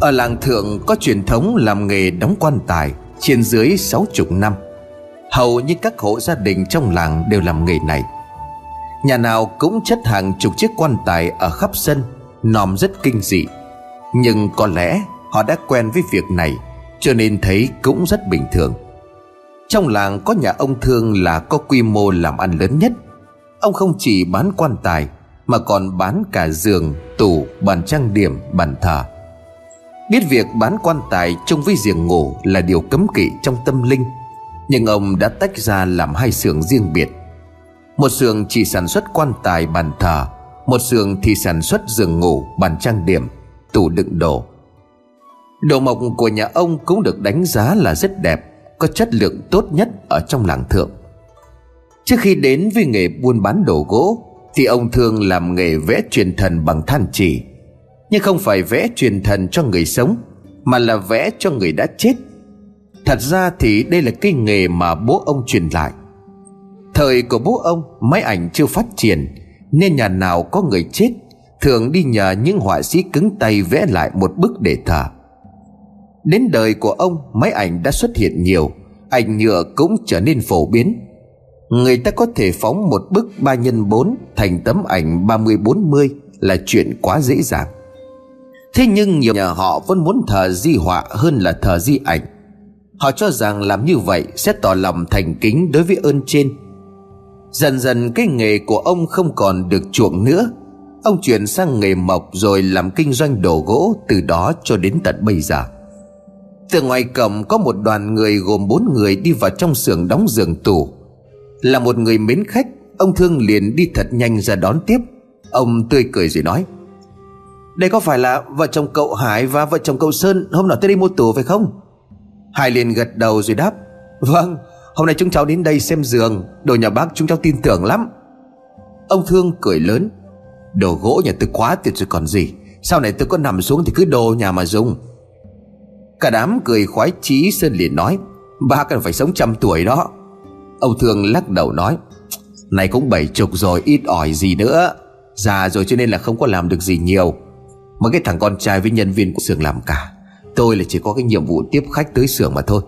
Ở làng thượng có truyền thống làm nghề đóng quan tài Trên dưới sáu chục năm. Hầu như các hộ gia đình trong làng đều làm nghề này. Nhà nào cũng chất hàng chục chiếc quan tài ở khắp sân Nòm rất kinh dị. Nhưng có lẽ họ đã quen với việc này Cho nên thấy cũng rất bình thường. Trong làng có nhà ông Thương là có quy mô làm ăn lớn nhất. Ông không chỉ bán quan tài Mà còn bán cả giường, tủ, bàn trang điểm, bàn thờ. Biết việc bán quan tài chung với giường ngủ là điều cấm kỵ trong tâm linh. Nhưng ông đã tách ra làm hai xưởng riêng biệt. Một xưởng chỉ sản xuất quan tài bàn thờ Một xưởng thì sản xuất giường ngủ, bàn trang điểm, tủ đựng đồ. Đồ mộc của nhà ông cũng được đánh giá là rất đẹp Có chất lượng tốt nhất ở trong làng thượng. Trước khi đến với nghề buôn bán đồ gỗ Thì ông thường làm nghề vẽ truyền thần bằng than chỉ. Nhưng không phải vẽ truyền thần cho người sống, Mà là vẽ cho người đã chết. Thật ra thì đây là cái nghề mà bố ông truyền lại. Thời của bố ông, máy ảnh chưa phát triển, Nên nhà nào có người chết, Thường đi nhờ những họa sĩ cứng tay vẽ lại một bức để thờ. Đến đời của ông, máy ảnh đã xuất hiện nhiều, Ảnh nhựa cũng trở nên phổ biến. Người ta có thể phóng một bức 3 x 4 thành tấm ảnh 30-40 là chuyện quá dễ dàng. Thế nhưng nhiều nhà họ vẫn muốn thờ di họa hơn là thờ di ảnh. Họ cho rằng làm như vậy sẽ tỏ lòng thành kính đối với ơn trên. Dần dần cái nghề của ông không còn được chuộng nữa. Ông chuyển sang nghề mộc rồi làm kinh doanh đồ gỗ từ đó cho đến tận bây giờ. Từ ngoài cổng có một đoàn người gồm bốn người đi vào trong xưởng đóng giường tủ. Là một người mến khách, Ông Thương liền đi thật nhanh ra đón tiếp. Ông tươi cười rồi nói đây có phải là vợ chồng cậu Hải và vợ chồng cậu Sơn Hôm nào tới đây mua tủ phải không? Hải liền gật đầu rồi đáp Vâng hôm nay chúng cháu đến đây xem giường, Đồ nhà bác chúng cháu tin tưởng lắm. Ông Thương cười lớn, Đồ gỗ nhà tôi quá tuyệt rồi còn gì, Sau này tôi có nằm xuống thì cứ đồ nhà mà dùng. Cả đám cười khoái chí, Sơn liền nói Ba cần phải sống trăm tuổi đó. Ông Thương lắc đầu nói Này cũng bảy chục rồi, ít ỏi gì nữa. Già rồi cho nên là không có làm được gì nhiều. Mà cái thằng con trai với nhân viên của xưởng làm cả. Tôi là chỉ có cái nhiệm vụ tiếp khách tới xưởng mà thôi.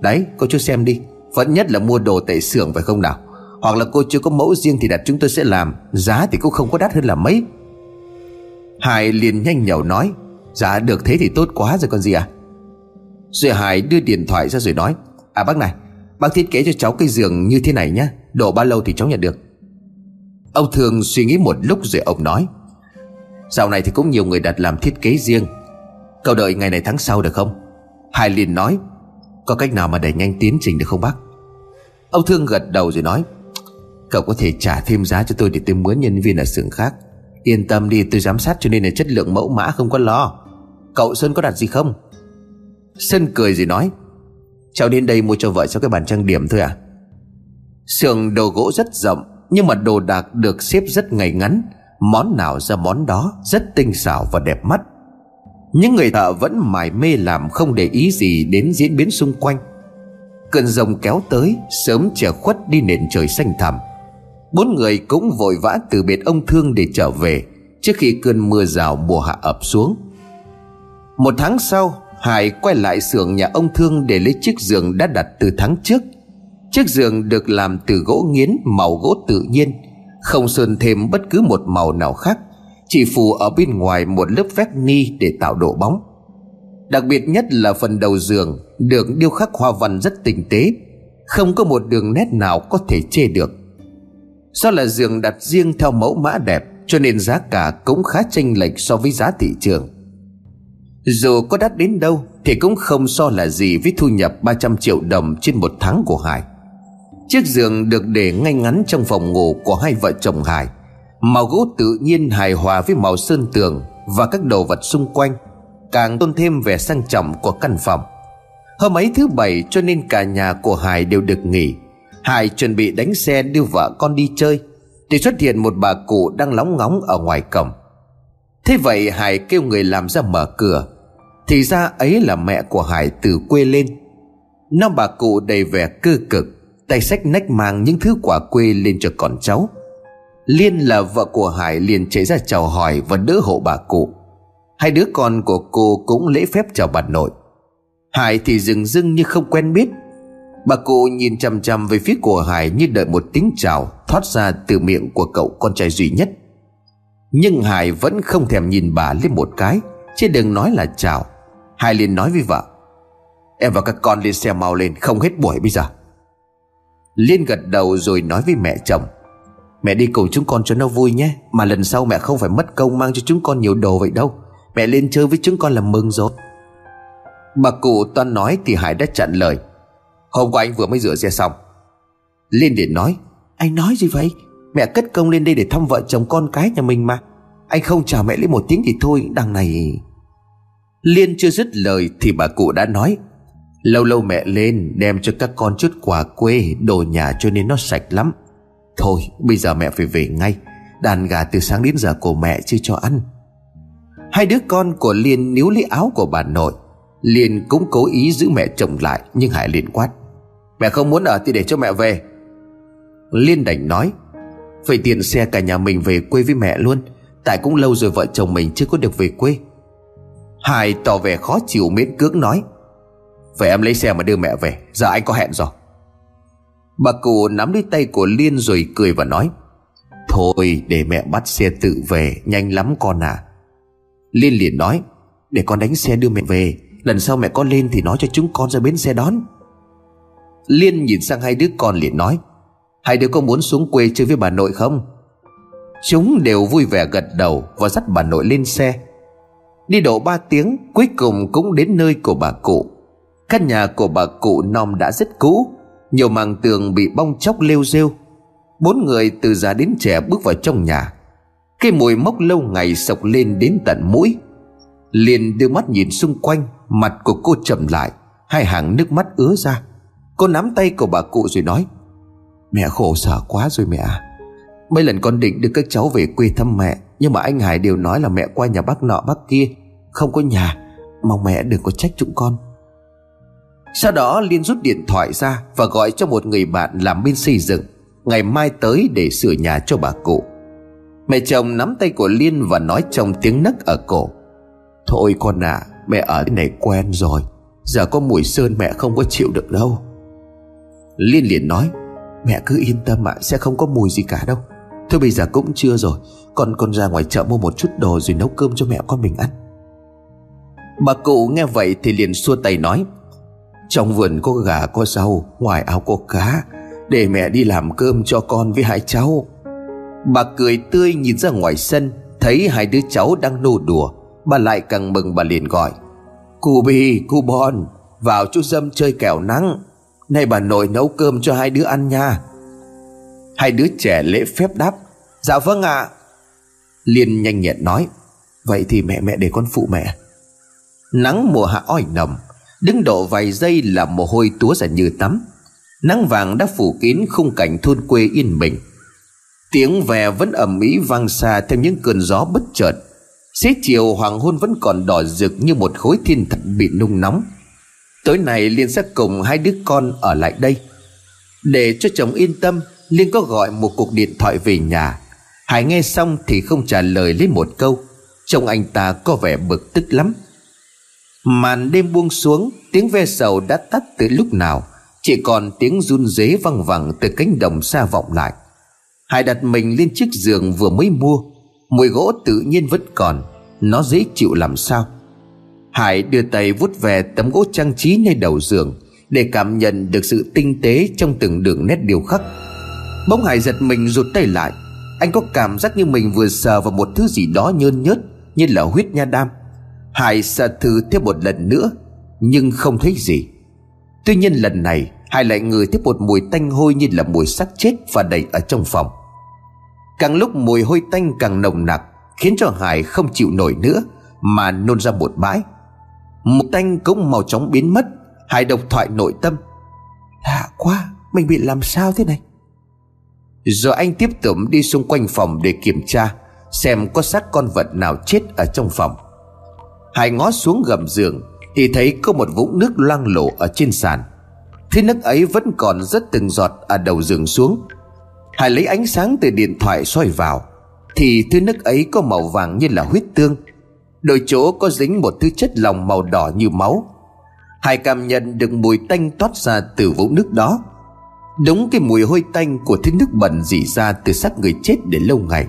Đấy cô chú xem đi. Vẫn nhất là mua đồ tại xưởng phải không nào? Hoặc là cô chưa có mẫu riêng thì đặt chúng tôi sẽ làm. Giá thì cũng không có đắt hơn là mấy. Hải liền nhanh nhậu nói. Dạ được thế thì tốt quá rồi con gì à? Rồi Hải đưa điện thoại ra rồi nói. À bác này, Bác thiết kế cho cháu cái giường như thế này nhé Độ bao lâu thì cháu nhận được? Ông thường suy nghĩ một lúc rồi ông nói. Dạo này thì cũng nhiều người đặt làm thiết kế riêng. Cậu đợi ngày này tháng sau được không? Hải liền nói. Có cách nào mà đẩy nhanh tiến trình được không, bác? Ông Thương gật đầu rồi nói. Cậu có thể trả thêm giá cho tôi để tôi mướn nhân viên ở xưởng khác. Yên tâm đi, tôi giám sát cho nên là chất lượng mẫu mã không có lo. Cậu Sơn có đặt gì không? Sơn cười rồi nói. Cháu đến đây mua cho vợ cháu cái bàn trang điểm thôi à? Sườn đồ gỗ rất rộng, Nhưng mà đồ đạc được xếp rất ngày ngắn. Món nào ra món đó Rất tinh xảo và đẹp mắt. Những người thợ vẫn mải mê làm Không để ý gì đến diễn biến xung quanh. Cơn rồng kéo tới, Sớm trở khuất đi nền trời xanh thẳm. Bốn người cũng vội vã từ biệt ông thương để trở về, Trước khi cơn mưa rào mùa hạ ập xuống. Một tháng sau, Hải quay lại xưởng nhà ông Thương để lấy chiếc giường đã đặt từ tháng trước. Chiếc giường được làm từ gỗ nghiến, màu gỗ tự nhiên. Không sơn thêm bất cứ một màu nào khác, Chỉ phủ ở bên ngoài một lớp vét ni để tạo độ bóng. Đặc biệt nhất là phần đầu giường Được điêu khắc hoa văn rất tinh tế, Không có một đường nét nào có thể chê được. Do là giường đặt riêng theo mẫu mã đẹp, Cho nên giá cả cũng khá chênh lệch so với giá thị trường. Dù có đắt đến đâu Thì cũng không so là gì với thu nhập 300 triệu đồng trên một tháng của Hải. Chiếc giường được để ngay ngắn trong phòng ngủ của hai vợ chồng Hải. Màu gỗ tự nhiên hài hòa với màu sơn tường Và các đồ vật xung quanh, Càng tôn thêm vẻ sang trọng của căn phòng. Hôm ấy thứ bảy cho nên cả nhà của Hải đều được nghỉ. Hải chuẩn bị đánh xe đưa vợ con đi chơi, Thì xuất hiện một bà cụ đang lóng ngóng ở ngoài cổng. Thế vậy Hải kêu người làm ra mở cửa. Thì ra ấy là mẹ của Hải từ quê lên. Năm bà cụ đầy vẻ cơ cực. Tay sách nách mang những thứ quả quê lên cho con cháu. Liên là vợ của Hải liền chạy ra chào hỏi và đỡ hộ bà cụ. Hai đứa con của cô cũng lễ phép chào bà nội. Hải thì dừng dưng như không quen biết. Bà cụ nhìn chằm chằm về phía của Hải như đợi một tiếng chào thoát ra từ miệng của cậu con trai duy nhất. Nhưng Hải vẫn không thèm nhìn bà lên một cái, Chứ đừng nói là chào. Hải liền nói với vợ, Em và các con lên xe mau lên, Không hết buổi bây giờ. Liên gật đầu rồi nói với mẹ chồng, Mẹ đi cùng chúng con cho nó vui nhé, Mà lần sau mẹ không phải mất công mang cho chúng con nhiều đồ vậy đâu. Mẹ lên chơi với chúng con là mừng rồi. Bà cụ toan nói thì Hải đã chặn lời, Hôm qua anh vừa mới rửa xe xong. Liên liền nói, Anh nói gì vậy? Mẹ cất công lên đây để thăm vợ chồng con cái nhà mình mà. Anh không chào mẹ lấy một tiếng thì thôi, Đằng này. Liên chưa dứt lời thì bà cụ đã nói Lâu lâu mẹ lên, đem cho các con chút quà quê, Đồ nhà cho nên nó sạch lắm. Thôi, bây giờ mẹ phải về ngay. Đàn gà từ sáng đến giờ của mẹ chưa cho ăn. Hai đứa con của Liên níu lấy áo của bà nội. Liên cũng cố ý giữ mẹ chồng lại, Nhưng Hải liền quát. Mẹ không muốn ở thì để cho mẹ về. Liên đành nói. Phải tiện xe cả nhà mình về quê với mẹ luôn. Tại cũng lâu rồi vợ chồng mình chưa có được về quê. Hải tỏ vẻ khó chịu miễn cưỡng nói. Vậy em lấy xe mà đưa mẹ về. Giờ anh có hẹn rồi. Bà cụ nắm lấy tay của Liên rồi cười và nói, Thôi, để mẹ bắt xe tự về, Nhanh lắm con à. Liên liền nói, Để con đánh xe đưa mẹ về, Lần sau mẹ có lên thì nói cho chúng con ra bến xe đón. Liên nhìn sang hai đứa con liền nói, Hai đứa có muốn xuống quê chơi với bà nội không? Chúng đều vui vẻ gật đầu Và dắt bà nội lên xe. Đi độ 3 tiếng, Cuối cùng cũng đến nơi của bà cụ. Căn nhà của bà cụ non đã rất cũ, Nhiều màng tường bị bong chóc lêu rêu. Bốn người từ già đến trẻ bước vào trong nhà. Cái mùi mốc lâu ngày sộc lên đến tận mũi. Liền đưa mắt nhìn xung quanh, Mặt của cô chậm lại, Hai hàng nước mắt ứa ra. Cô nắm tay của bà cụ rồi nói, Mẹ khổ sở quá rồi mẹ Mấy lần con định đưa các cháu về quê thăm mẹ, Nhưng mà anh Hải đều nói là mẹ qua nhà bác nọ bác kia, Không có nhà. Mong mẹ đừng có trách chúng con. Sau đó Liên rút điện thoại ra Và gọi cho một người bạn làm bên xây dựng Ngày mai tới để sửa nhà cho bà cụ. Mẹ chồng nắm tay của Liên và nói trong tiếng nấc ở cổ Thôi con à Mẹ ở đây này quen rồi Giờ có mùi sơn mẹ không có chịu được đâu. Liên liền nói Mẹ cứ yên tâm ạ à, Sẽ không có mùi gì cả đâu. Thôi bây giờ cũng chưa rồi Con con ra ngoài chợ mua một chút đồ Rồi nấu cơm cho mẹ con mình ăn. Bà cụ nghe vậy thì liền xua tay nói trong vườn có gà có rau Ngoài áo có cá. Để mẹ đi làm cơm cho con với hai cháu. Bà cười tươi nhìn ra ngoài sân Thấy hai đứa cháu đang nô đùa. Bà lại càng mừng bà liền gọi Cụ Bì, cụ Bon Vào chú Dâm chơi kẹo nắng. Nay bà nội nấu cơm cho hai đứa ăn nha. Hai đứa trẻ lễ phép đáp Dạ vâng ạ. À. Liên nhanh nhẹn nói Vậy thì mẹ mẹ để con phụ mẹ. Nắng mùa hạ oi nồng Đứng độ vài giây là mồ hôi túa ra như tắm. Nắng vàng đã phủ kín khung cảnh thôn quê yên bình. Tiếng vè vẫn ầm ĩ vang xa theo những cơn gió bất chợt. Xế chiều, hoàng hôn vẫn còn đỏ rực như một khối thiên thạch bị nung nóng. Tối nay Liên sẽ cùng hai đứa con ở lại đây. Để cho chồng yên tâm, Liên có gọi một cuộc điện thoại về nhà. Hải nghe xong thì không trả lời lấy một câu. Trông anh ta có vẻ bực tức lắm. Màn đêm buông xuống, Tiếng ve sầu đã tắt từ lúc nào. Chỉ còn tiếng run rế văng vẳng Từ cánh đồng xa vọng lại. Hải đặt mình lên chiếc giường vừa mới mua. Mùi gỗ tự nhiên vẫn còn, Nó dễ chịu làm sao? Hải đưa tay vút về tấm gỗ trang trí nơi đầu giường, Để cảm nhận được sự tinh tế trong từng đường nét điều khắc. Bỗng Hải giật mình rụt tay lại. Anh có cảm giác như mình vừa sờ vào một thứ gì đó nhơn nhớt, Như là huyết nha đam. Hải sờ thử thêm một lần nữa, Nhưng không thấy gì. Tuy nhiên lần này, Hải lại ngửi thấy một mùi tanh hôi như là mùi xác chết và đầy ở trong phòng. Càng lúc mùi hôi tanh càng nồng nặc, Khiến cho Hải không chịu nổi nữa, Mà nôn ra một bãi. Mùi tanh cũng mau chóng biến mất, Hải độc thoại nội tâm. Lạ quá, Mình bị làm sao thế này? Rồi anh tiếp tục đi xung quanh phòng để kiểm tra, Xem có xác con vật nào chết ở trong phòng. Hải ngó xuống gầm giường, Thì thấy có một vũng nước loang lổ ở trên sàn. Thế nước ấy vẫn còn rất từng giọt ở đầu giường xuống. Hải lấy ánh sáng từ điện thoại soi vào, Thì thứ nước ấy có màu vàng như là huyết tương. Đôi chỗ có dính một thứ chất lỏng màu đỏ như máu. Hải cảm nhận được mùi tanh toát ra từ vũng nước đó. Đúng cái mùi hôi tanh của thứ nước bẩn dỉ ra từ xác người chết để lâu ngày.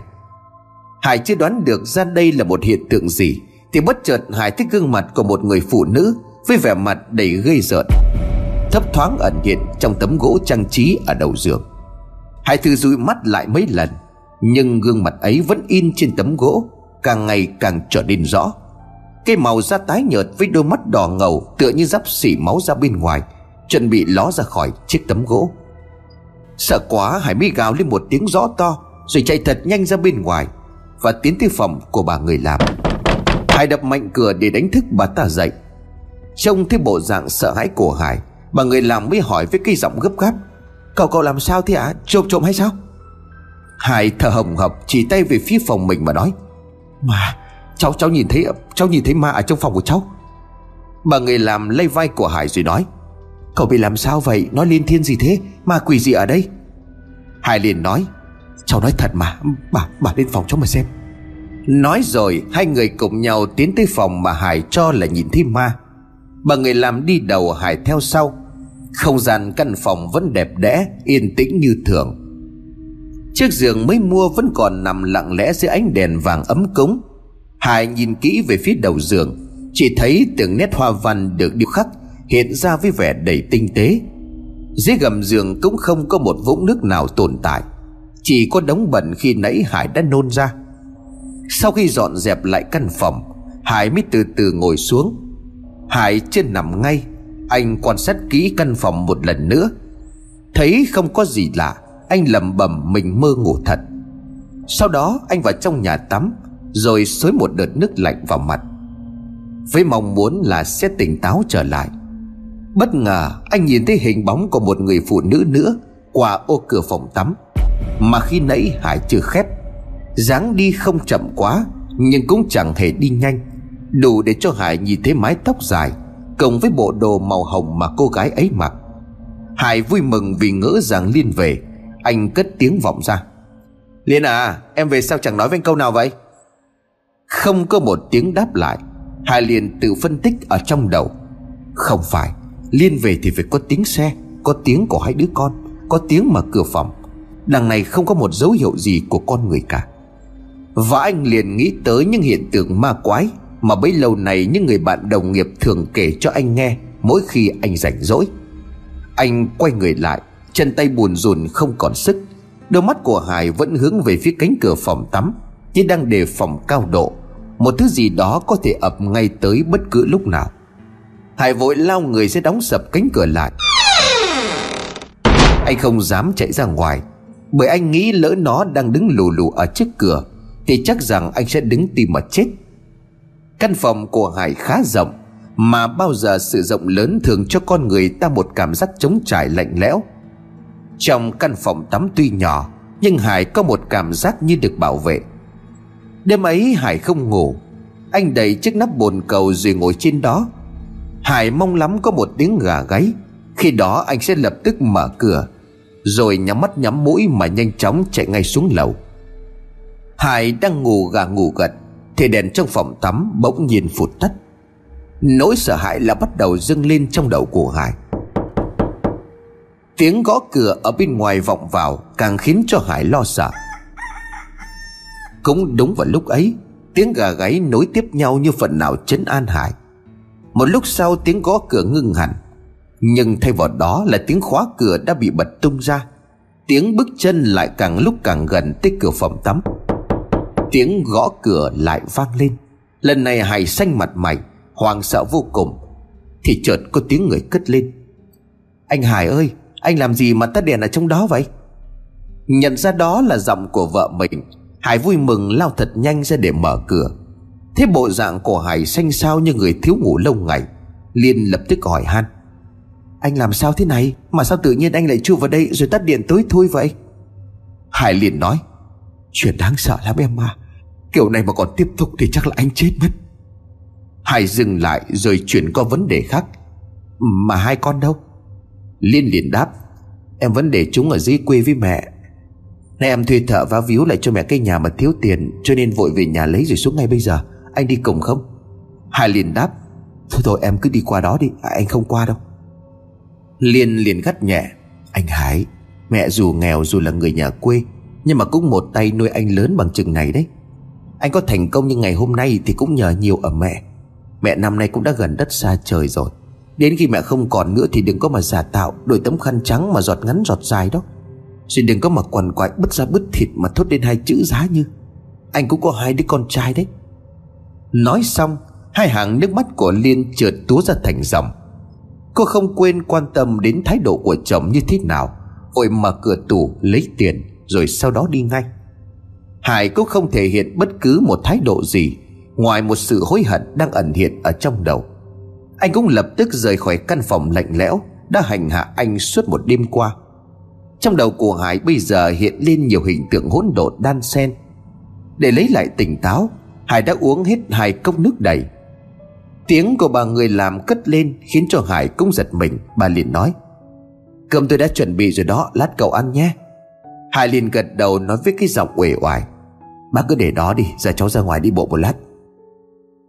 Hải chưa đoán được ra đây là một hiện tượng gì. Thì bất chợt Hải thấy gương mặt của một người phụ nữ Với vẻ mặt đầy gây rợn, Thấp thoáng ẩn hiện trong tấm gỗ trang trí ở đầu giường. Hải thử dụi mắt lại mấy lần, Nhưng gương mặt ấy vẫn in trên tấm gỗ, Càng ngày càng trở nên rõ. Cái màu da tái nhợt với đôi mắt đỏ ngầu Tựa như dắp xỉ máu ra bên ngoài, Chuẩn bị ló ra khỏi chiếc tấm gỗ. Sợ quá Hải mới gào lên một tiếng rõ to, Rồi chạy thật nhanh ra bên ngoài Và tiến tới phòng của bà người làm. Hải đập mạnh cửa để đánh thức bà ta dậy. Trông thấy bộ dạng sợ hãi của Hải Bà người làm mới hỏi với cái giọng gấp gáp. Cậu cậu làm sao thế ạ? À? Trộm trộm hay sao? Hải thở hồng hộc chỉ tay về phía phòng mình mà nói. Mà cháu cháu nhìn thấy Cháu nhìn thấy ma ở trong phòng của cháu. Bà người làm lay vai của Hải rồi nói. Cậu bị làm sao vậy? Nói liên thiên gì thế? Ma quỷ gì ở đây? Hải liền nói. Cháu nói thật mà Bà bà lên phòng cháu mà xem Nói rồi, hai người cùng nhau tiến tới phòng mà Hải cho là nhìn thấy ma. Bà người làm đi đầu Hải theo sau. Không gian căn phòng vẫn đẹp đẽ, Yên tĩnh như thường. Chiếc giường mới mua vẫn còn nằm lặng lẽ dưới ánh đèn vàng ấm cúng. Hải nhìn kỹ về phía đầu giường. Chỉ thấy từng nét hoa văn được điêu khắc, Hiện ra với vẻ đầy tinh tế. Dưới gầm giường cũng không có một vũng nước nào tồn tại. Chỉ có đống bẩn khi nãy Hải đã nôn ra. Sau khi dọn dẹp lại căn phòng, Hải mới từ từ ngồi xuống. Hải trên nằm ngay, Anh quan sát kỹ căn phòng một lần nữa. Thấy không có gì lạ, Anh lẩm bẩm mình mơ ngủ thật. Sau đó anh vào trong nhà tắm, Rồi xối một đợt nước lạnh vào mặt, Với mong muốn là sẽ tỉnh táo trở lại. Bất ngờ, anh nhìn thấy hình bóng của một người phụ nữ nữa Qua ô cửa phòng tắm, Mà khi nãy Hải chưa khép dáng đi không chậm quá, Nhưng cũng chẳng hề đi nhanh. Đủ để cho Hải nhìn thấy mái tóc dài, Cộng với bộ đồ màu hồng mà cô gái ấy mặc. Hải vui mừng vì ngỡ rằng Liên về. Anh cất tiếng vọng ra. Liên à em về sao chẳng nói với anh câu nào vậy? Không có một tiếng đáp lại, Hải liền tự phân tích ở trong đầu. Không phải, Liên về thì phải có tiếng xe, Có tiếng của hai đứa con, Có tiếng mở cửa phòng. Đằng này không có một dấu hiệu gì của con người cả. Và anh liền nghĩ tới những hiện tượng ma quái Mà bấy lâu này những người bạn đồng nghiệp thường kể cho anh nghe Mỗi khi anh rảnh rỗi. Anh quay người lại, Chân tay buồn rùn không còn sức. Đôi mắt của Hải vẫn hướng về phía cánh cửa phòng tắm, Như đang đề phòng cao độ. Một thứ gì đó có thể ập ngay tới bất cứ lúc nào. Hải vội lao người sẽ đóng sập cánh cửa lại. Anh không dám chạy ra ngoài, Bởi anh nghĩ lỡ nó đang đứng lù lù ở trước cửa thì chắc rằng anh sẽ đứng tìm mà chết. Căn phòng của Hải khá rộng, Mà bao giờ sự rộng lớn thường cho con người ta một cảm giác trống trải lạnh lẽo. Trong căn phòng tắm tuy nhỏ, Nhưng Hải có một cảm giác như được bảo vệ. Đêm ấy Hải không ngủ, Anh đẩy chiếc nắp bồn cầu rồi ngồi trên đó. Hải mong lắm có một tiếng gà gáy, Khi đó anh sẽ lập tức mở cửa, Rồi nhắm mắt nhắm mũi mà nhanh chóng chạy ngay xuống lầu. Hải đang ngủ gà ngủ gật, Thì đèn trong phòng tắm bỗng nhiên phụt tắt. Nỗi sợ hãi là bắt đầu dâng lên trong đầu của Hải. Tiếng gõ cửa ở bên ngoài vọng vào Càng khiến cho Hải lo sợ. Cũng đúng vào lúc ấy, Tiếng gà gáy nối tiếp nhau như phần nào chấn an Hải. Một lúc sau tiếng gõ cửa ngưng hẳn, Nhưng thay vào đó là tiếng khóa cửa đã bị bật tung ra. Tiếng bước chân lại càng lúc càng gần tới cửa phòng tắm. Tiếng gõ cửa lại vang lên. Lần này Hải xanh mặt mày Hoàng sợ vô cùng. Thì chợt có tiếng người cất lên. Anh Hải ơi, Anh làm gì mà tắt đèn ở trong đó vậy? Nhận ra đó là giọng của vợ mình. Hải vui mừng lao thật nhanh ra để mở cửa. Thế bộ dạng của Hải xanh sao như người thiếu ngủ lâu ngày? Liên lập tức hỏi han. Anh làm sao thế này? Mà sao tự nhiên anh lại chui vào đây Rồi tắt điện tối thui vậy? Hải liền nói. Chuyện đáng sợ lắm em à, Kiểu này mà còn tiếp tục thì chắc là anh chết mất. Hải dừng lại rồi chuyển qua vấn đề khác. Mà hai con đâu? Liên liền đáp Em vẫn để chúng ở dưới quê với mẹ. Nay em thuê thợ vá víu lại cho mẹ cái nhà mà thiếu tiền Cho nên vội về nhà lấy rồi xuống ngay bây giờ. Anh đi cùng không? Hải liền đáp Thôi thôi em cứ đi qua đó đi. À, Anh không qua đâu. Liên liền gắt nhẹ Anh Hải Mẹ dù nghèo dù là người nhà quê nhưng mà cũng một tay nuôi anh lớn bằng chừng này đấy. Anh có thành công như ngày hôm nay Thì cũng nhờ nhiều ở mẹ. Mẹ năm nay cũng đã gần đất xa trời rồi. Đến khi mẹ không còn nữa Thì đừng có mà giả tạo Đổi tấm khăn trắng mà giọt ngắn giọt dài đó. Rồi đừng có mà quằn quại bứt ra bứt thịt Mà thốt lên hai chữ giá như. Anh cũng có hai đứa con trai đấy. Nói xong, Hai hàng nước mắt của Liên trượt túa ra thành dòng. Cô không quên quan tâm đến thái độ của chồng như thế nào, Vội mở cửa tủ lấy tiền. Rồi sau đó đi ngay. Hải cũng không thể hiện bất cứ một thái độ gì, Ngoài một sự hối hận đang ẩn hiện ở trong đầu. Anh cũng lập tức rời khỏi căn phòng lạnh lẽo Đã hành hạ anh suốt một đêm qua. Trong đầu của Hải bây giờ hiện lên nhiều hình tượng hỗn độn đan xen. Để lấy lại tỉnh táo, Hải đã uống hết hai cốc nước đầy. Tiếng của bà người làm cất lên Khiến cho Hải cũng giật mình, Bà liền nói, Cơm tôi đã chuẩn bị rồi đó, Lát cậu ăn nhé. Hải liền gật đầu nói với cái giọng uể oải. Bác cứ để đó đi, Giờ cháu ra ngoài đi bộ một lát.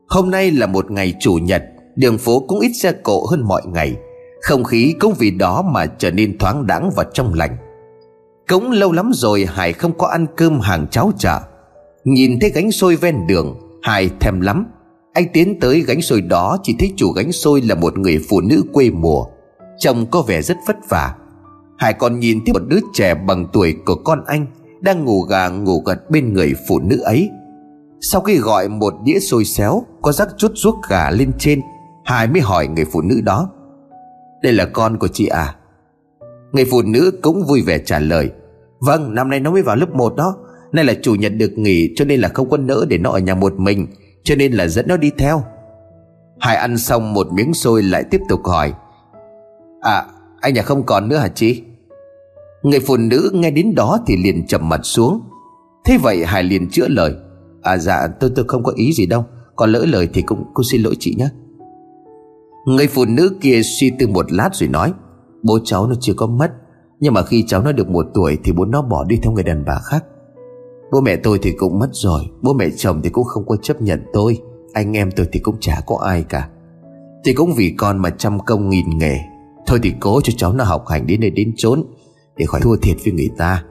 Hôm nay là một ngày chủ nhật, Đường phố cũng ít xe cộ hơn mọi ngày. Không khí cũng vì đó mà trở nên thoáng đãng và trong lành. Cũng lâu lắm rồi Hải không có ăn cơm hàng cháo chợ Nhìn thấy gánh xôi ven đường, Hải thèm lắm. Anh tiến tới gánh xôi đó Chỉ thấy chủ gánh xôi là một người phụ nữ quê mùa. Trông có vẻ rất vất vả. Hải còn nhìn thấy một đứa trẻ bằng tuổi của con anh Đang ngủ gà ngủ gật bên người phụ nữ ấy. Sau khi gọi một đĩa xôi xéo, Có rắc chút ruốc gà lên trên Hải mới hỏi người phụ nữ đó, Đây là con của chị à? Người phụ nữ cũng vui vẻ trả lời Vâng năm nay nó mới vào lớp 1 đó, Nay là chủ nhật được nghỉ cho nên là không có nỡ để nó ở nhà một mình, Cho nên là dẫn nó đi theo. Hải ăn xong một miếng xôi lại tiếp tục hỏi À anh nhà không còn nữa hả chị? Người phụ nữ nghe đến đó thì liền trầm mặt xuống. Thế vậy Hải liền chữa lời. À dạ tôi tôi không có ý gì đâu. Còn lỡ lời thì cũng cô xin lỗi chị nhé. Người phụ nữ kia suy tư một lát rồi nói, Bố cháu nó chưa có mất, Nhưng mà khi cháu nó được một tuổi Thì bố nó bỏ đi theo người đàn bà khác. Bố mẹ tôi thì cũng mất rồi, Bố mẹ chồng thì cũng không có chấp nhận tôi, Anh em tôi thì cũng chả có ai cả. Thì cũng vì con mà trăm công nghìn nghề, Thôi thì cố cho cháu nó học hành đến nơi đến chốn để khỏi thua thiệt với người ta.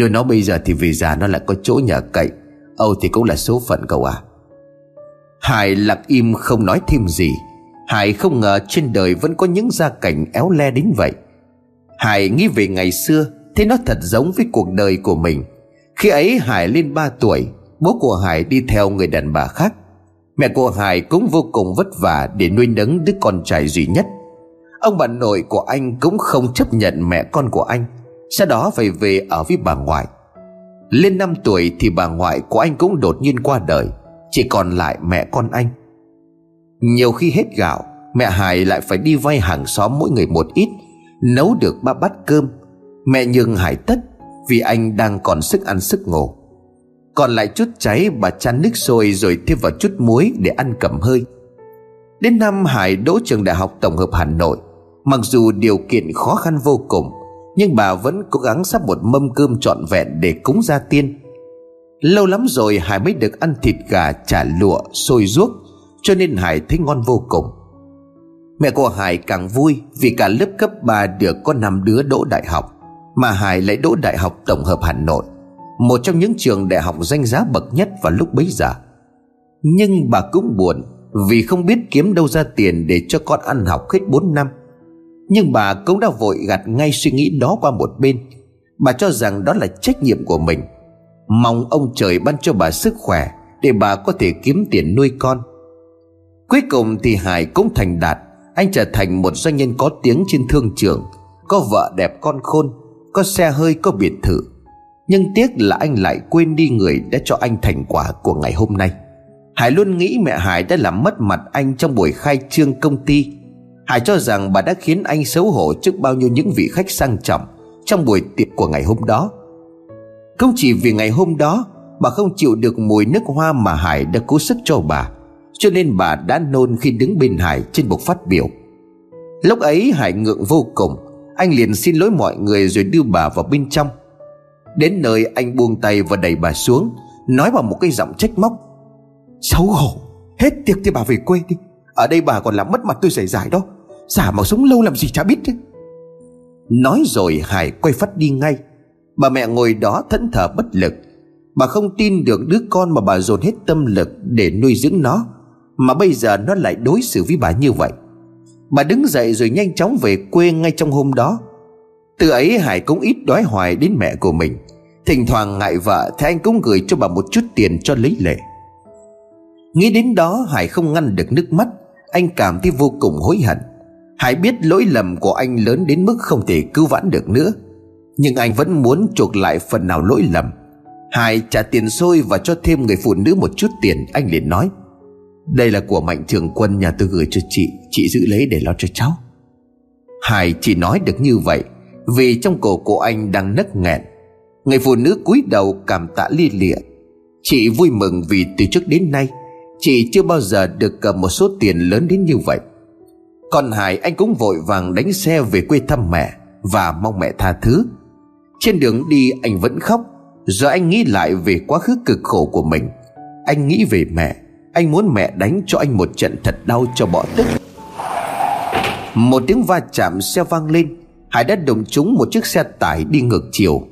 Nuôi nó bây giờ thì vì già nó lại có chỗ nhờ cậy, Âu thì cũng là số phận cậu à. Hải lặng im không nói thêm gì. Hải không ngờ trên đời vẫn có những gia cảnh éo le đến vậy. Hải nghĩ về ngày xưa Thế nó thật giống với cuộc đời của mình. Khi ấy Hải lên 3 tuổi, Bố của Hải đi theo người đàn bà khác. Mẹ của Hải cũng vô cùng vất vả Để nuôi nấng đứa con trai duy nhất. Ông bà nội của anh cũng không chấp nhận mẹ con của anh, Sau đó phải về ở với bà ngoại. Lên 5 tuổi thì bà ngoại của anh cũng đột nhiên qua đời, Chỉ còn lại mẹ con anh. Nhiều khi hết gạo, Mẹ Hải lại phải đi vay hàng xóm mỗi người một ít, Nấu được ba bát cơm. Mẹ nhường Hải tất Vì anh đang còn sức ăn sức ngủ. Còn lại chút cháy, bà chan nước sôi Rồi thêm vào chút muối để ăn cầm hơi. Đến năm Hải đỗ trường đại học tổng hợp Hà Nội Mặc dù điều kiện khó khăn vô cùng, Nhưng bà vẫn cố gắng sắp một mâm cơm trọn vẹn để cúng gia tiên. Lâu lắm rồi Hải mới được ăn thịt gà, chả lụa sôi ruốc, Cho nên Hải thấy ngon vô cùng. Mẹ của Hải càng vui Vì cả lớp cấp 3 được có 5 đứa đỗ đại học, Mà Hải lại đỗ đại học tổng hợp Hà Nội, Một trong những trường đại học danh giá bậc nhất vào lúc bấy giờ. Nhưng bà cũng buồn Vì không biết kiếm đâu ra tiền để cho con ăn học hết 4 năm nhưng bà cũng đã vội gạt ngay suy nghĩ đó qua một bên. Bà cho rằng đó là trách nhiệm của mình. Mong ông trời ban cho bà sức khỏe Để bà có thể kiếm tiền nuôi con. Cuối cùng thì Hải cũng thành đạt. Anh trở thành một doanh nhân có tiếng trên thương trường, Có vợ đẹp con khôn, Có xe hơi, có biệt thự. Nhưng tiếc là anh lại quên đi người đã cho anh thành quả của ngày hôm nay. Hải luôn nghĩ mẹ Hải đã làm mất mặt anh trong buổi khai trương công ty. Hải cho rằng bà đã khiến anh xấu hổ trước bao nhiêu những vị khách sang trọng Trong buổi tiệc của ngày hôm đó. Không chỉ vì ngày hôm đó, Bà không chịu được mùi nước hoa mà Hải đã cố sức cho bà, Cho nên bà đã nôn khi đứng bên Hải trên bục phát biểu. Lúc ấy Hải ngượng vô cùng, Anh liền xin lỗi mọi người rồi đưa bà vào bên trong. Đến nơi anh buông tay và đẩy bà xuống, Nói bằng một cái giọng trách móc. Xấu hổ, Hết tiệc thì bà về quê đi, Ở đây bà còn làm mất mặt tôi giải giải đó. Giả mà sống lâu làm gì chả biết chứ. Nói rồi Hải quay phát đi ngay. Bà mẹ ngồi đó thẫn thờ bất lực. Bà không tin được đứa con mà bà dồn hết tâm lực để nuôi dưỡng nó, Mà bây giờ nó lại đối xử với bà như vậy. Bà đứng dậy rồi nhanh chóng về quê ngay trong hôm đó. Từ ấy Hải cũng ít đói hoài đến mẹ của mình. Thỉnh thoảng ngại vợ Thì anh cũng gửi cho bà một chút tiền cho lấy lệ. Nghĩ đến đó Hải không ngăn được nước mắt. Anh cảm thấy vô cùng hối hận. Hải biết lỗi lầm của anh lớn đến mức không thể cứu vãn được nữa. Nhưng anh vẫn muốn chuộc lại phần nào lỗi lầm. Hải trả tiền xôi và cho thêm người phụ nữ một chút tiền, Anh liền nói. Đây là của mạnh thường quân, nhà tôi gửi cho chị. Chị giữ lấy để lo cho cháu. Hải chỉ nói được như vậy Vì trong cổ của anh đang nấc nghẹn. Người phụ nữ cúi đầu cảm tạ lia lịa. Chị vui mừng vì từ trước đến nay, Chị chưa bao giờ được cầm một số tiền lớn đến như vậy. Còn Hải, anh cũng vội vàng đánh xe về quê thăm mẹ Và mong mẹ tha thứ. Trên đường đi, anh vẫn khóc. Giờ anh nghĩ lại về quá khứ cực khổ của mình. Anh nghĩ về mẹ. Anh muốn mẹ đánh cho anh một trận thật đau cho bỏ tức. Một tiếng va chạm xe vang lên. Hải đã đụng trúng một chiếc xe tải đi ngược chiều.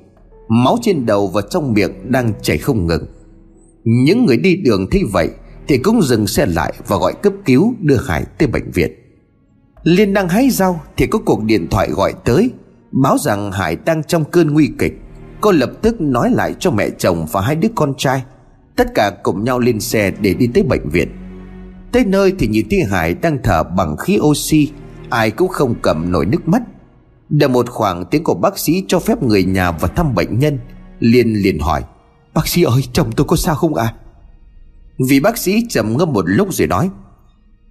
Máu trên đầu và trong miệng đang chảy không ngừng. Những người đi đường thấy vậy Thì cũng dừng xe lại và gọi cấp cứu đưa Hải tới bệnh viện. Liên đang hái rau Thì có cuộc điện thoại gọi tới, Báo rằng Hải đang trong cơn nguy kịch. Cô lập tức nói lại cho mẹ chồng và hai đứa con trai. Tất cả cùng nhau lên xe để đi tới bệnh viện. Tới nơi thì nhìn thấy Hải đang thở bằng khí oxy, Ai cũng không cầm nổi nước mắt. Đợi một khoảng tiếng của bác sĩ cho phép người nhà vào thăm bệnh nhân, Liên liền hỏi, Bác sĩ ơi, chồng tôi có sao không ạ? À? Vì bác sĩ trầm ngâm một lúc rồi nói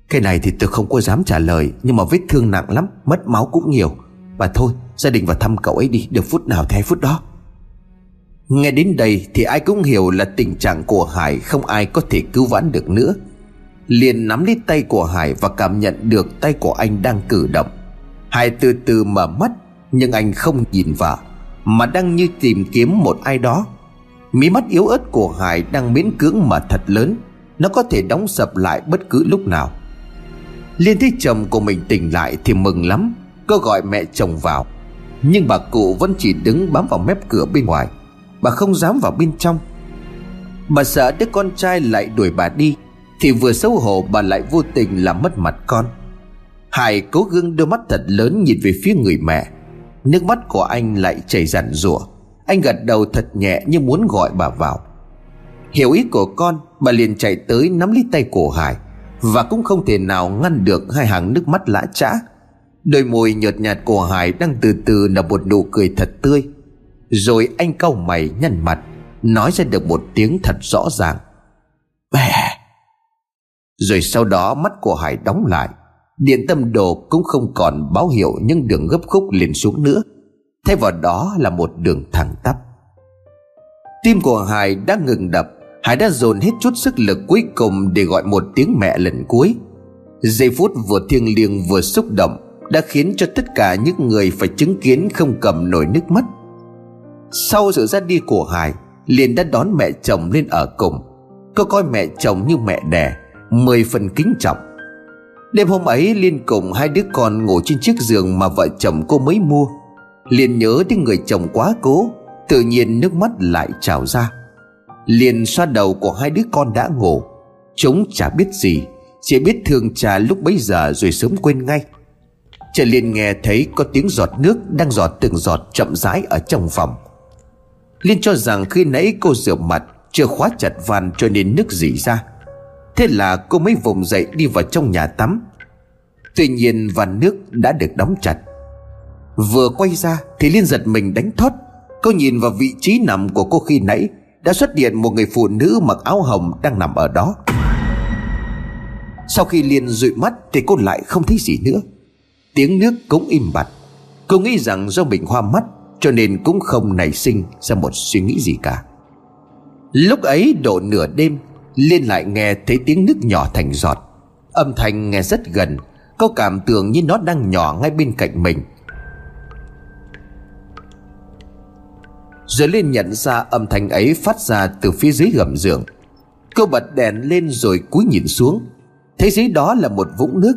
cái này thì tôi không có dám trả lời, Nhưng mà vết thương nặng lắm, Mất máu cũng nhiều. Và thôi, gia đình vào thăm cậu ấy đi, Được phút nào thì phút đó. Nghe đến đây thì ai cũng hiểu là tình trạng của Hải Không ai có thể cứu vãn được nữa. Liền nắm lấy tay của Hải Và cảm nhận được tay của anh đang cử động. Hải từ từ mở mắt, Nhưng anh không nhìn vào Mà đang như tìm kiếm một ai đó. Mí mắt yếu ớt của Hải đang miễn cưỡng mà thật lớn, Nó có thể đóng sập lại bất cứ lúc nào. Liên thấy chồng của mình tỉnh lại thì mừng lắm. Cô gọi mẹ chồng vào. Nhưng bà cụ vẫn chỉ đứng bám vào mép cửa bên ngoài. Bà không dám vào bên trong. Bà sợ đứa con trai lại đuổi bà đi, Thì vừa xấu hổ bà lại vô tình làm mất mặt con. Hải cố gắng đôi mắt thật lớn nhìn về phía người mẹ. Nước mắt của anh lại chảy rằn rủa. Anh gật đầu thật nhẹ như muốn gọi bà vào. Hiểu ý của con, Bà liền chạy tới nắm lấy tay của Hải. Và cũng không thể nào ngăn được hai hàng nước mắt lã chã Đôi môi nhợt nhạt của Hải đang từ từ nở một nụ cười thật tươi. Rồi anh cau mày nhăn mặt, Nói ra được một tiếng thật rõ ràng. Bè! Rồi sau đó mắt của Hải đóng lại. Điện tâm đồ cũng không còn báo hiệu những đường gấp khúc liền xuống nữa. Thay vào đó là một đường thẳng tắp. Tim của Hải đã ngừng đập Hải đã dồn hết chút sức lực cuối cùng để gọi một tiếng mẹ lần cuối. Giây phút vừa thiêng liêng vừa xúc động Đã khiến cho tất cả những người phải chứng kiến không cầm nổi nước mắt. Sau sự ra đi của Hải, liền đã đón mẹ chồng lên ở cùng Cô coi mẹ chồng như mẹ đẻ, Mười phần kính trọng. Đêm hôm ấy, Liên cùng hai đứa con ngủ trên chiếc giường mà vợ chồng cô mới mua Liên nhớ đến người chồng quá cố, Tự nhiên nước mắt lại trào ra. Liên xoa đầu của hai đứa con đã ngủ. Chúng chả biết gì, Chỉ biết thương cha lúc bấy giờ rồi sớm quên ngay. Trần Liên nghe thấy có tiếng giọt nước Đang giọt từng giọt chậm rãi ở trong phòng. Liên cho rằng khi nãy cô rửa mặt, Chưa khóa chặt van cho nên nước dỉ ra. Thế là cô mới vùng dậy đi vào trong nhà tắm. Tuy nhiên van nước đã được đóng chặt. Vừa quay ra thì Liên giật mình đánh thót. Cô nhìn vào vị trí nằm của cô khi nãy đã xuất hiện một người phụ nữ mặc áo hồng đang nằm ở đó. Sau khi Liên dụi mắt thì cô lại không thấy gì nữa. Tiếng nước cũng im bặt. Cô nghĩ rằng do mình hoa mắt, Cho nên cũng không nảy sinh ra một suy nghĩ gì cả. Lúc ấy độ nửa đêm, Liên lại nghe thấy tiếng nước nhỏ thành giọt. Âm thanh nghe rất gần Cô cảm tưởng như nó đang nhỏ ngay bên cạnh mình. Rồi Liên nhận ra âm thanh ấy phát ra từ phía dưới gầm giường. Cô bật đèn lên rồi cúi nhìn xuống. Thấy dưới đó là một vũng nước.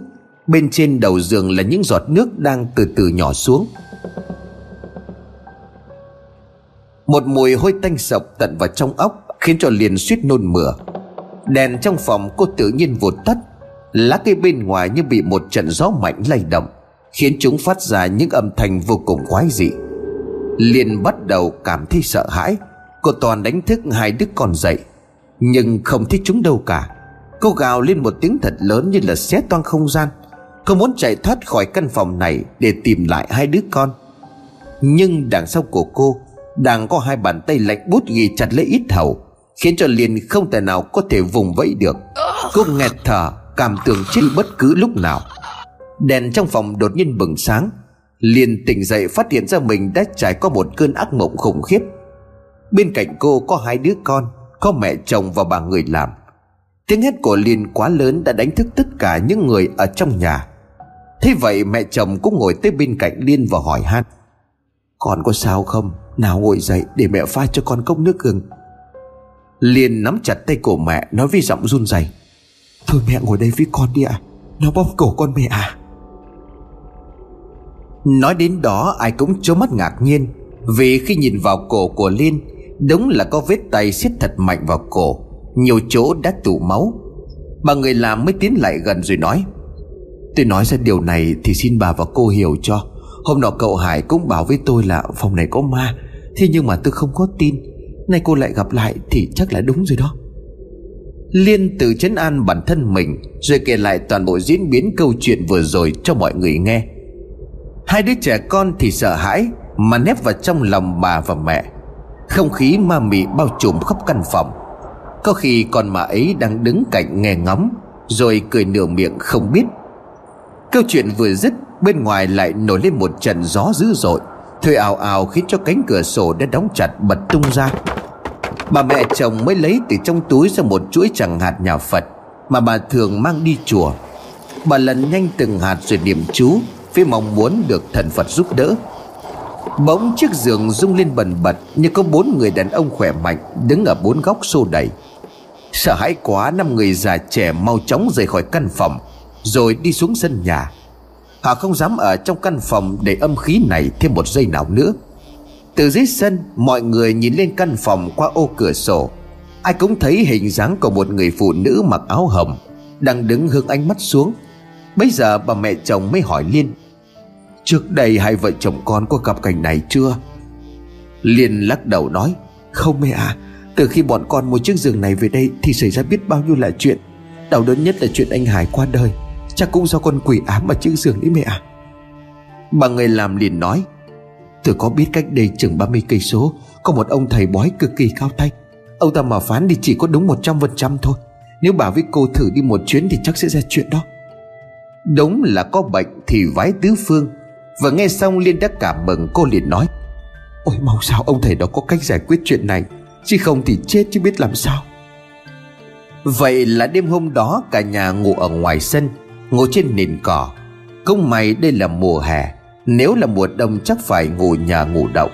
Bên trên đầu giường là những giọt nước đang từ từ nhỏ xuống. Một mùi hôi tanh sộc tận vào trong óc Khiến cho liền suýt nôn mửa. Đèn trong phòng cô tự nhiên vụt tắt. Lá cây bên ngoài như bị một trận gió mạnh lay động, Khiến chúng phát ra những âm thanh vô cùng quái dị liền bắt đầu cảm thấy sợ hãi. Cô toàn đánh thức hai đứa con dậy, Nhưng không thấy chúng đâu cả. Cô gào lên một tiếng thật lớn như là xé toang không gian. Cô muốn chạy thoát khỏi căn phòng này Để tìm lại hai đứa con. Nhưng đằng sau của cô Đang có hai bàn tay lạnh bút ghi chặt lấy ít hầu, Khiến cho liền không thể nào có thể vùng vẫy được. Cô nghẹt thở, Cảm tưởng chết bất cứ lúc nào. Đèn trong phòng đột nhiên bừng sáng liền tỉnh dậy phát hiện ra mình đã trải qua một cơn ác mộng khủng khiếp. Bên cạnh cô có hai đứa con, có mẹ chồng và bà người làm. Tiếng hét của liên quá lớn đã đánh thức tất cả những người ở trong nhà. Thế vậy mẹ chồng cũng ngồi tới bên cạnh liên và hỏi han. Con có sao không? Nào ngồi dậy để mẹ pha cho con cốc nước gừng. Liên nắm chặt tay cổ mẹ, nói với giọng run rẩy. Thôi mẹ ngồi đây với con đi ạ. À. nó bóp cổ con mẹ à. Nói đến đó, ai cũng trố mắt ngạc nhiên, Vì khi nhìn vào cổ của Liên, Đúng là có vết tay siết thật mạnh vào cổ, Nhiều chỗ đã tụ máu. Bà người làm mới tiến lại gần rồi nói, Tôi nói ra điều này thì xin bà và cô hiểu cho. Hôm nọ cậu Hải cũng bảo với tôi là phòng này có ma, Thế nhưng mà tôi không có tin. Nay cô lại gặp lại thì chắc là đúng rồi đó. Liên tự chấn an bản thân mình, Rồi kể lại toàn bộ diễn biến câu chuyện vừa rồi cho mọi người nghe. Hai đứa trẻ con thì sợ hãi Mà nép vào trong lòng bà và mẹ. Không khí ma mị bao trùm khắp căn phòng. Có khi con mà ấy đang đứng cạnh nghe ngóng, Rồi cười nửa miệng không biết. Câu chuyện vừa dứt, Bên ngoài lại nổi lên một trận gió dữ dội, Thuê ào ào khiến cho cánh cửa sổ đã đóng chặt bật tung ra. Bà mẹ chồng mới lấy từ trong túi ra một chuỗi chẳng hạt nhà Phật Mà bà thường mang đi chùa. Bà lần nhanh từng hạt rồi niệm chú với mong muốn được thần Phật giúp đỡ. Bỗng chiếc giường rung lên bần bật Như có bốn người đàn ông khỏe mạnh Đứng ở bốn góc xô đẩy. Sợ hãi quá, năm người già trẻ mau chóng rời khỏi căn phòng, Rồi đi xuống sân nhà. Họ không dám ở trong căn phòng Để âm khí này thêm một giây nào nữa. Từ dưới sân, Mọi người nhìn lên căn phòng qua ô cửa sổ. Ai cũng thấy hình dáng của một người phụ nữ mặc áo hồng Đang đứng hướng ánh mắt xuống. Bây giờ bà mẹ chồng mới hỏi Liên Trước đây hai vợ chồng con có gặp cảnh này chưa? Liên lắc đầu nói, Không mẹ à. Từ khi bọn con mua chiếc giường này về đây Thì xảy ra biết bao nhiêu là chuyện. Đau đớn nhất là chuyện anh Hải qua đời. Chắc cũng do con quỷ ám ở chiếc giường đấy mẹ à. Bà người làm liền nói, Tôi có biết cách đây chừng 30 cây số, Có một ông thầy bói cực kỳ cao tay. Ông ta mà phán thì chỉ có đúng 100% thôi. Nếu bà với cô thử đi một chuyến Thì chắc sẽ ra chuyện đó. Đúng là có bệnh thì vái tứ phương. Vừa nghe xong Liên đã cảm mừng, cô liền nói, Ôi mau sao ông thầy đó có cách giải quyết chuyện này, Chứ không thì chết chứ biết làm sao. Vậy là đêm hôm đó cả nhà ngủ ở ngoài sân Ngủ trên nền cỏ. Công may đây là mùa hè, Nếu là mùa đông chắc phải ngủ nhà ngủ động